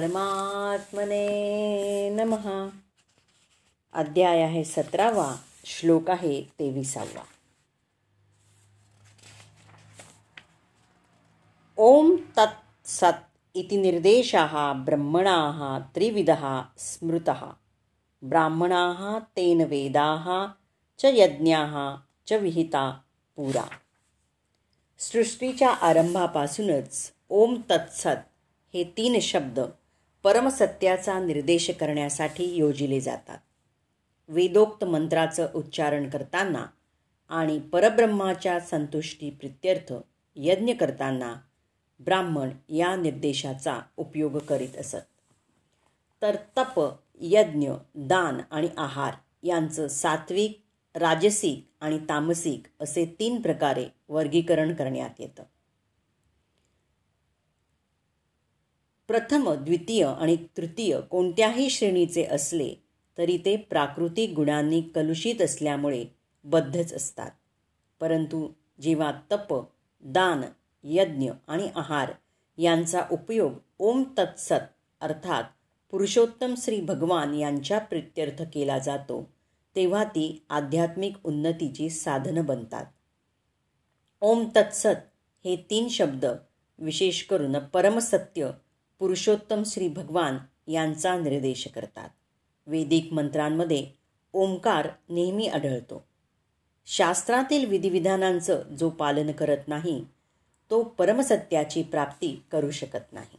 परमात्मने नमः. अध्याय आहे सतरावा. श्लोक आहे तेविसावा. ओम तत् सत् इति निर्देशाः ब्रह्मणाः त्रिविधः स्मृतः. ब्राह्मणाः तेन वेदाः च यज्ञाः च विहिता पुरा. सृष्टीच्या आरंभापासूनच ओम तत्सत हे तीन शब्द परमसत्याचा निर्देश करण्यासाठी योजिले जातात. वेदोक्त मंत्राचं उच्चारण करताना आणि परब्रह्माच्या संतुष्टी प्रित्यर्थ यज्ञ करताना ब्राह्मण या निर्देशाचा उपयोग करीत असत. तर तप यज्ञ दान आणि आहार यांचं सात्विक राजसिक आणि तामसिक असे तीन प्रकारे वर्गीकरण करण्यात येतं. प्रथम द्वितीय आणि तृतीय कोणत्याही श्रेणीचे असले तरी ते प्राकृतिक गुणांनी कलुषित असल्यामुळे बद्धच असतात. परंतु जेव्हा तप दान यज्ञ आणि आहार यांचा उपयोग ओम तत्सत अर्थात पुरुषोत्तम श्री भगवान यांच्या प्रित्यर्थ केला जातो तेव्हा ती आध्यात्मिक उन्नतीची साधनं बनतात. ओम तत्सत हे तीन शब्द विशेष करून परमसत्य पुरुषोत्तम श्री भगवान यांचा निर्देश करतात. वेदिक मंत्रांमध्ये ओंकार नेहमी आढळतो. शास्त्रातील विधिविधानांचं जो पालन करत नाही तो परमसत्याची प्राप्ती करू शकत नाही.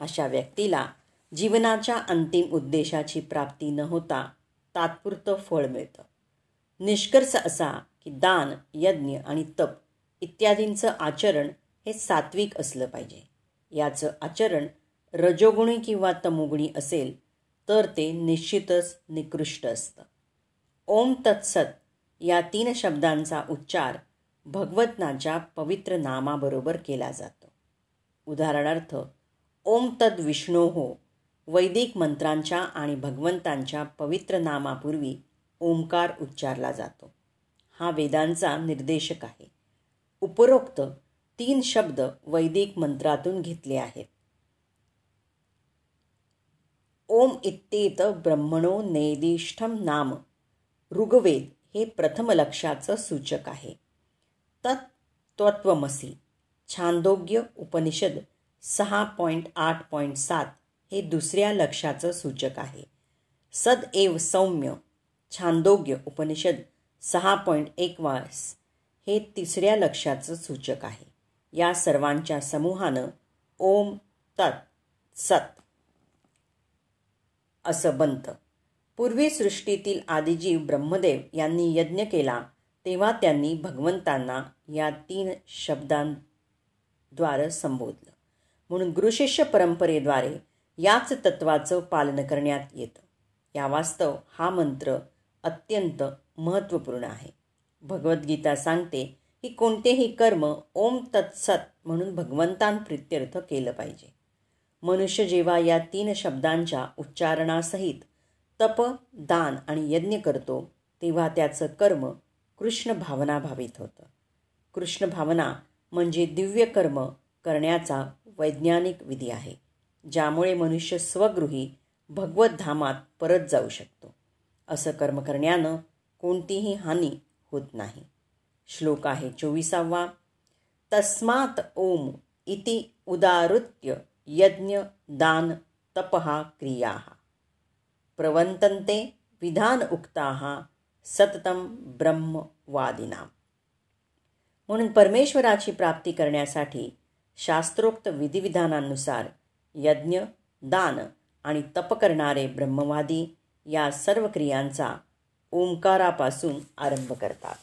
अशा व्यक्तीला जीवनाच्या अंतिम उद्देशाची प्राप्ती न होता तात्पुरतं फळ मिळतं. निष्कर्ष असा की दान यज्ञ आणि तप इत्यादींचं आचरण हे सात्विक असलं पाहिजे. याचं आचरण रजोगुणी किंवा तमोगुणी असेल तर ते निश्चितच निकृष्ट असतं. ओम तत्सत या तीन शब्दांचा उच्चार भगवतनाच्या पवित्र नामाबरोबर केला जातो. उदाहरणार्थ ओम तद विष्णो हो वैदिक मंत्रांच्या आणि भगवंतांच्या पवित्र नामापूर्वी ओंकार उच्चारला जातो. हा वेदांचा निर्देशक आहे. उपरोक्त तीन शब्द वैदिक मंत्रातून घेतले आहेत. ओम इत्येत ब्रह्मणो नेदिष्ठम नाम. ऋग्वेद हे प्रथम लक्षाचं सूचक आहे. तत् तत्त्वमसी छांदोग्य उपनिषद सहा पॉईंट आठ पॉईंट सात हे दुसऱ्या लक्षाचं सूचक आहे. सद एव सौम्य. छांदोग्य उपनिषद सहा पॉईंट एक वास हे तिसऱ्या लक्षाचं सूचक आहे. या सर्वांच्या समूहानं ओम तत् सत असं बनतं. पूर्वी सृष्टीतील आदिजीव ब्रह्मदेव यांनी यज्ञ केला तेव्हा त्यांनी भगवंतांना या तीन शब्दांद्वारे संबोधलं. म्हणून गुरुशिष्य परंपरेद्वारे याच तत्वाचं पालन करण्यात येतं. या वास्तव हा मंत्र अत्यंत महत्त्वपूर्ण आहे. भगवद्गीता सांगते की कोणतेही कर्म ओम तत्सत म्हणून भगवंतांप्रित्यर्थ केलं पाहिजे. मनुष्य जेव्हा या तीन शब्दांच्या उच्चारणासहित तप दान आणि यज्ञ करतो तेव्हा त्याचं कर्म कृष्ण भावना भावित होतं. कृष्ण भावना म्हणजे दिव्य कर्म करण्याचा वैज्ञानिक विधी आहे ज्यामुळे मनुष्य स्वगृही भगवत धामात परत जाऊ शकतो. असं कर्म करण्यानं कोणतीही हानी होत नाही. श्लोक आहे चोवीसावा. तस्मात ओम इति उदारुत्य यज्ञ दान तपहा क्रिया प्रवर्तन्ते विधान उक्ताः सततम ब्रह्मवादिना म्हणून परमेश्वराची प्राप्ती करण्यासाठी शास्त्रोक्त विधिविधानानुसार यज्ञ दान आणि तप करणारे ब्रह्मवादी या सर्व क्रियांचा ओंकारापासून आरंभ करतात।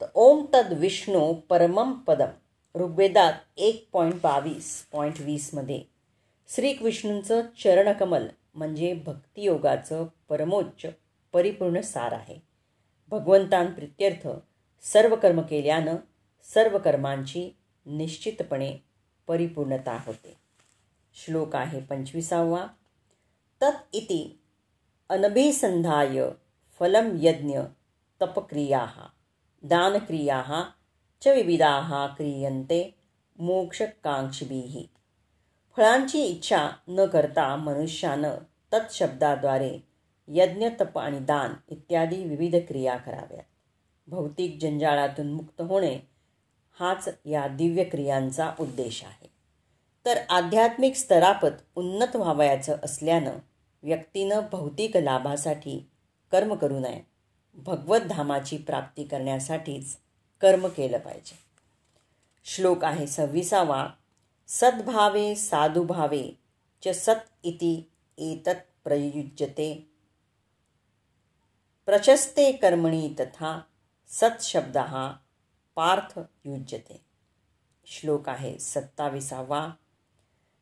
तर ओम तद विष्णू परमम पदम। ऋग्वेदात एक पॉईंट बावीस पॉईंट वीसमध्ये श्रीकृष्णूंचं चरणकमल म्हणजे भक्तियोगाचं परमोच्च परिपूर्ण सार आहे. भगवंतांप्रित्यर्थ सर्व कर्म केल्यानं सर्व कर्मांची निश्चितपणे परिपूर्णता होते. श्लोक आहे पंचवीसावा. तत् इति अनभिसंधाय फलम यज्ञ तपक्रिया दानक्रिया च विविधाः क्रियन्ते मोक्षकांक्षिभिः फळांची इच्छा न करता मनुष्यानं तत्शब्दाद्वारे यज्ञ तप आणि दान इत्यादी विविध क्रिया कराव्यात। भौतिक जंजाळातून मुक्त होणे हाच या दिव्य क्रियांचा उद्देश आहे। तर आध्यात्मिक स्तरापत उन्नत व्हावयाचं असल्यानं व्यक्तीनं भौतिक लाभासाठी कर्म करू नये भगवत धामाची प्राप्ती करण्यासाठीच कर्म केलं पाहिजे. श्लोक आहे सव्वीसावा. सद्भावे साधुभावे च सत इति एतत् प्रयुज्यते. प्रशस्ते कर्मणी तथा सत्शब्द हा पार्थ युज्यते. श्लोक आहे सत्ताविसावा.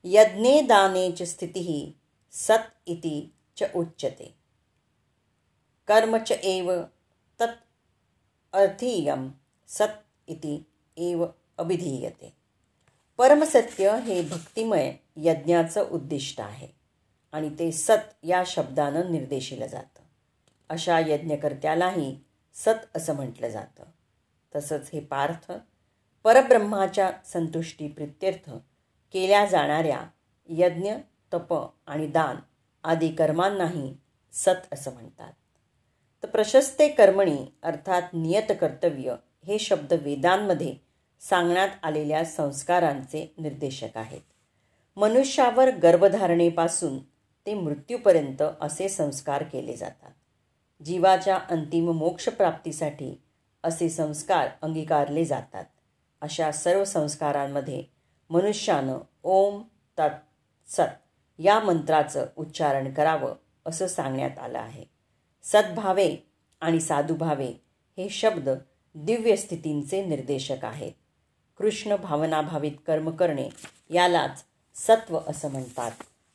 यज्ञे दाने च स्थिती सत इति च उच्यते. कर्म च एव तत् अर्थीयम. सत इति एव अभिधीयते. परमसत्य हे भक्तिमय यज्ञाचं उद्दिष्ट आहे आणि ते सत या शब्दानं निर्देशिलं जातं. अशा यज्ञकर्त्यालाही सत असं म्हटलं जातं. तसंच हे पार्थ परब्रह्माच्या संतुष्टी प्रित्यर्थ केल्या जाणाऱ्या यज्ञ तप आणि दान आदी कर्मांनाही सत असं म्हणतात. तर प्रशस्ते कर्मणी अर्थात नियत कर्तव्य हे शब्द वेदांमध्ये सांगण्यात आलेल्या संस्कारांचे निर्देशक आहेत. मनुष्यावर गर्भधारणेपासून ते मृत्यूपर्यंत असे संस्कार केले जातात. जीवाच्या अंतिम मोक्षप्राप्तीसाठी असे संस्कार अंगीकारले जातात. अशा सर्व संस्कारांमध्ये मनुष्यानं ओम तत् सत या मंत्राचं उच्चारण करावं असं सांगण्यात आलं आहे. सद्भावे आणि साधुभावे हे शब्द दिव्य स्थितींचे निर्देशक आहेत. कृष्ण भावनाभावित कर्म करणे यालाच सत्व असं म्हणतात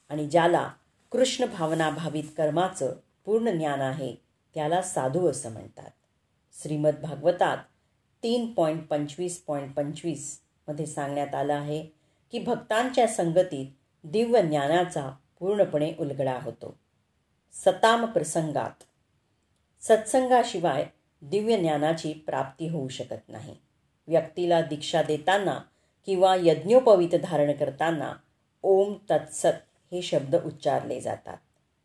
आणि ज्याला कृष्ण भावनाभावित कर्माचं पूर्ण ज्ञान आहे त्याला साधू असं म्हणतात. श्रीमद भागवतात तीन पॉईंट पंचवीस पॉईंट पंचवीसमध्ये सांगण्यात आलं आहे की भक्तांच्या संगतीत दिव्य ज्ञानाचा पूर्णपणे उलगडा होतो. सताम प्रसंगात सत्संगाशिवाय दिव्य ज्ञानाची प्राप्ती होऊ शकत नाही. व्यक्तीला दीक्षा देताना किंवा यज्ञोपवित धारण करताना ओम तत्सत हे शब्द उच्चारले जातात.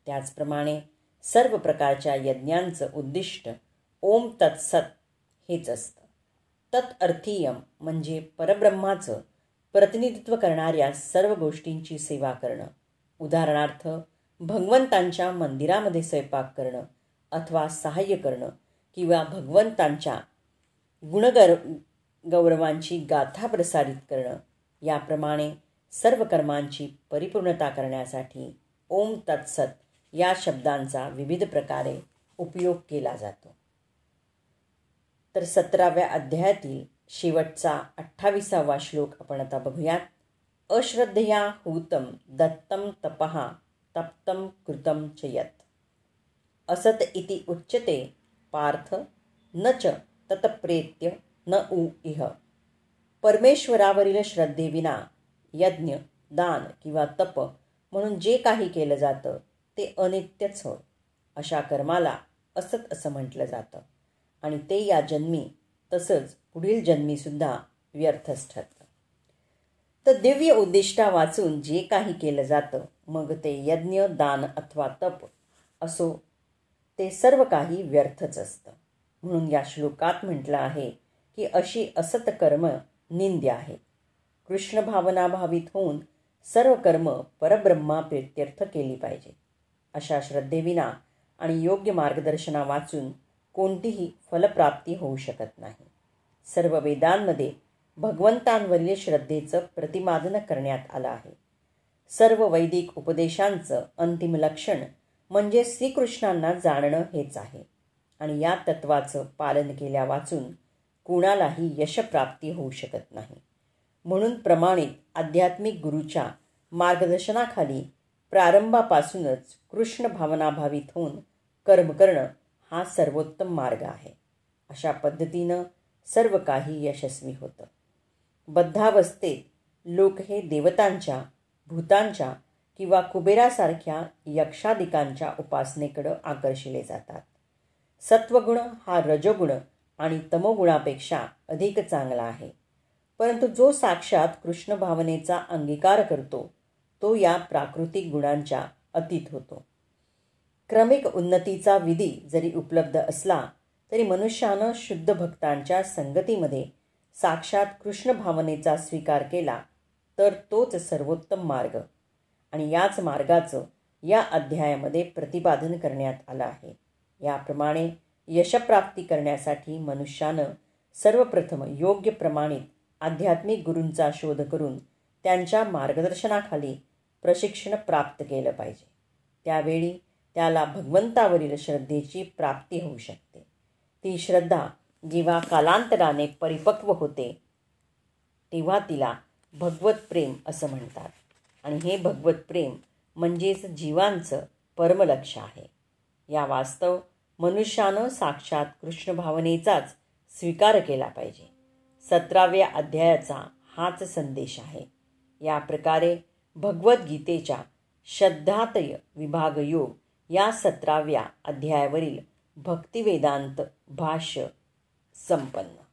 त्याचप्रमाणे सर्व प्रकारच्या यज्ञांचं उद्दिष्ट ओम तत्सत हेच असतं. तत्अर्थीयम म्हणजे परब्रह्माचं प्रतिनिधित्व करणाऱ्या सर्व गोष्टींची सेवा करणं. उदाहरणार्थ भगवंतांच्या मंदिरामध्ये स्वयंपाक करणं अथवा सहाय्य करणं किंवा भगवंतांच्या गुणगर गौरवांची गाथा प्रसारित करणं याप्रमाणे सर्व कर्मांची परिपूर्णता करण्यासाठी ओम तत्सत या शब्दांचा विविध प्रकारे उपयोग केला जातो. तर सतराव्या अध्यायातील शेवटचा अठ्ठावीसावा श्लोक आपण आता बघूयात. अश्रद्धया हूतम दत्तम तपहा तप्तम कृतम च असत इति उच्यते पार्थ न च तत्प्रेत्य न उ इह. परमेश्वरावरील श्रद्धेविना यज्ञ दान किंवा तप म्हणून जे काही केलं जातं ते अनित्यच होय. अशा कर्माला असत असं म्हटलं जातं. आणि ते या जन्मी तसंच पुढील जन्मीसुद्धा व्यर्थच ठरतं. तर दिव्य उद्दिष्टा वाचून जे काही केलं जातं मग ते यज्ञ दान अथवा तप असो ते सर्व काही व्यर्थच असतं. म्हणून या श्लोकात म्हटलं आहे की अशी असत कर्म निंद्य आहे कृष्ण भावना भावित होऊन सर्व कर्म परब्रह्मा प्रित्यर्थ केली पाहिजे. अशा श्रद्धेविना आणि योग्य मार्गदर्शना वाचून कोणतीही फलप्राप्ती होऊ शकत नाही. सर्व वेदांमध्ये भगवंतांवरील श्रद्धेचं प्रतिमादन करण्यात आलं आहे. सर्व वैदिक उपदेशांचं अंतिम लक्षण म्हणजे श्रीकृष्णांना जाणणं हेच आहे. आणि या तत्वाचं पालन केल्या वाचून कुणालाही यशप्राप्ती होऊ शकत नाही. म्हणून प्रमाणित आध्यात्मिक गुरूच्या मार्गदर्शनाखाली प्रारंभापासूनच कृष्ण भावनाभावित होऊन कर्म करणं हा सर्वोत्तम मार्ग आहे. अशा पद्धतीनं सर्व काही यशस्वी होतं. बद्धावस्थेत लोक हे देवतांच्या भूतांच्या किंवा कुबेरासारख्या यक्षादिकांच्या उपासनेकडं आकर्षिले जातात. सत्वगुण हा रजोगुण आणि तमोगुणापेक्षा अधिक चांगला आहे. परंतु जो साक्षात कृष्ण भावनेचा अंगीकार करतो तो या प्राकृतिक गुणांच्या अतीत होतो. क्रमिक उन्नतीचा विधी जरी उपलब्ध असला तरी मनुष्यानं शुद्ध भक्तांच्या संगतीमध्ये साक्षात कृष्ण भावनेचा स्वीकार केला तर तोच सर्वोत्तम मार्ग. आणि याच मार्गाचं या अध्यायामध्ये प्रतिपादन करण्यात आलं आहे. याप्रमाणे यशप्राप्ती करण्यासाठी मनुष्यानं सर्वप्रथम योग्य प्रमाणित आध्यात्मिक गुरूंचा शोध करून त्यांच्या मार्गदर्शनाखाली प्रशिक्षण प्राप्त केलं पाहिजे. त्यावेळी त्याला भगवंतावरील श्रद्धेची प्राप्ती होऊ शकते. ती श्रद्धा जेव्हा कालांतराने परिपक्व होते तेव्हा तिला भगवत प्रेम असं म्हणतात. आणि हे भगवत प्रेम म्हणजेच जीवांचं परमलक्ष आहे. या वास्तव मनुष्यानं साक्षात कृष्ण भावनेचाच स्वीकार केला पाहिजे. सतराव्या अध्यायाचा हाच संदेश आहे. या प्रकारे भगवद्गीतेच्या श्रद्धातय विभाग योग या सतराव्या अध्यायावरील भक्तिवेदांत भाष्य संपन्न.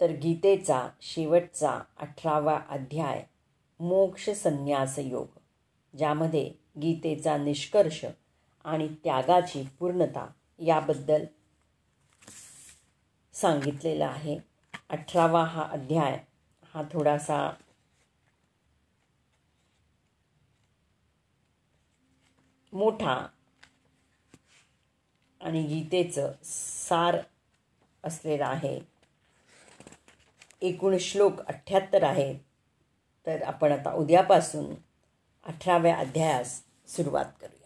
तर गीतेचा शेवटचा अठरावा अध्याय मोक्ष संन्यास योग ज्यामध्ये गीतेचा निष्कर्ष आणि त्यागाची पूर्णता याबद्दल सांगितलेलं आहे. अठरावा हा अध्याय हा थोडासा मोठा आणि गीतेचं सार असलेलं आहे. एकूण श्लोक अठ्ठ्याहत्तर आहे. तर आपण आता उद्यापासून अठराव्या अध्यायास सुरुवात करू